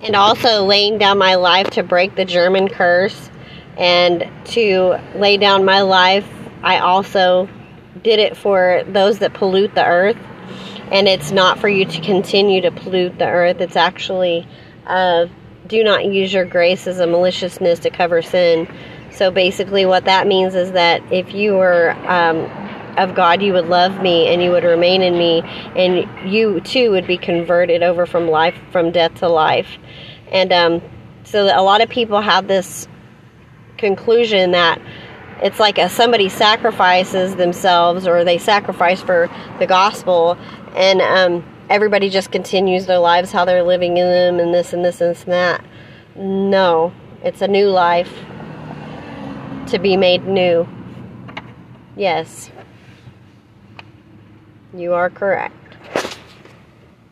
and also laying down my life to break the German curse and to lay down my life. I also did it for those that pollute the earth, and it's not for you to continue to pollute the earth. It's actually uh, do not use your grace as a maliciousness to cover sin. So basically, what that means is that if you were um, of God, you would love me and you would remain in me, and you too would be converted over from life, from death to life. And um, so a lot of people have this conclusion that it's like a, somebody sacrifices themselves or they sacrifice for the gospel, and um, everybody just continues their lives how they're living in them, and this and this and this and that. No, it's a new life to be made new. Yes. You are correct.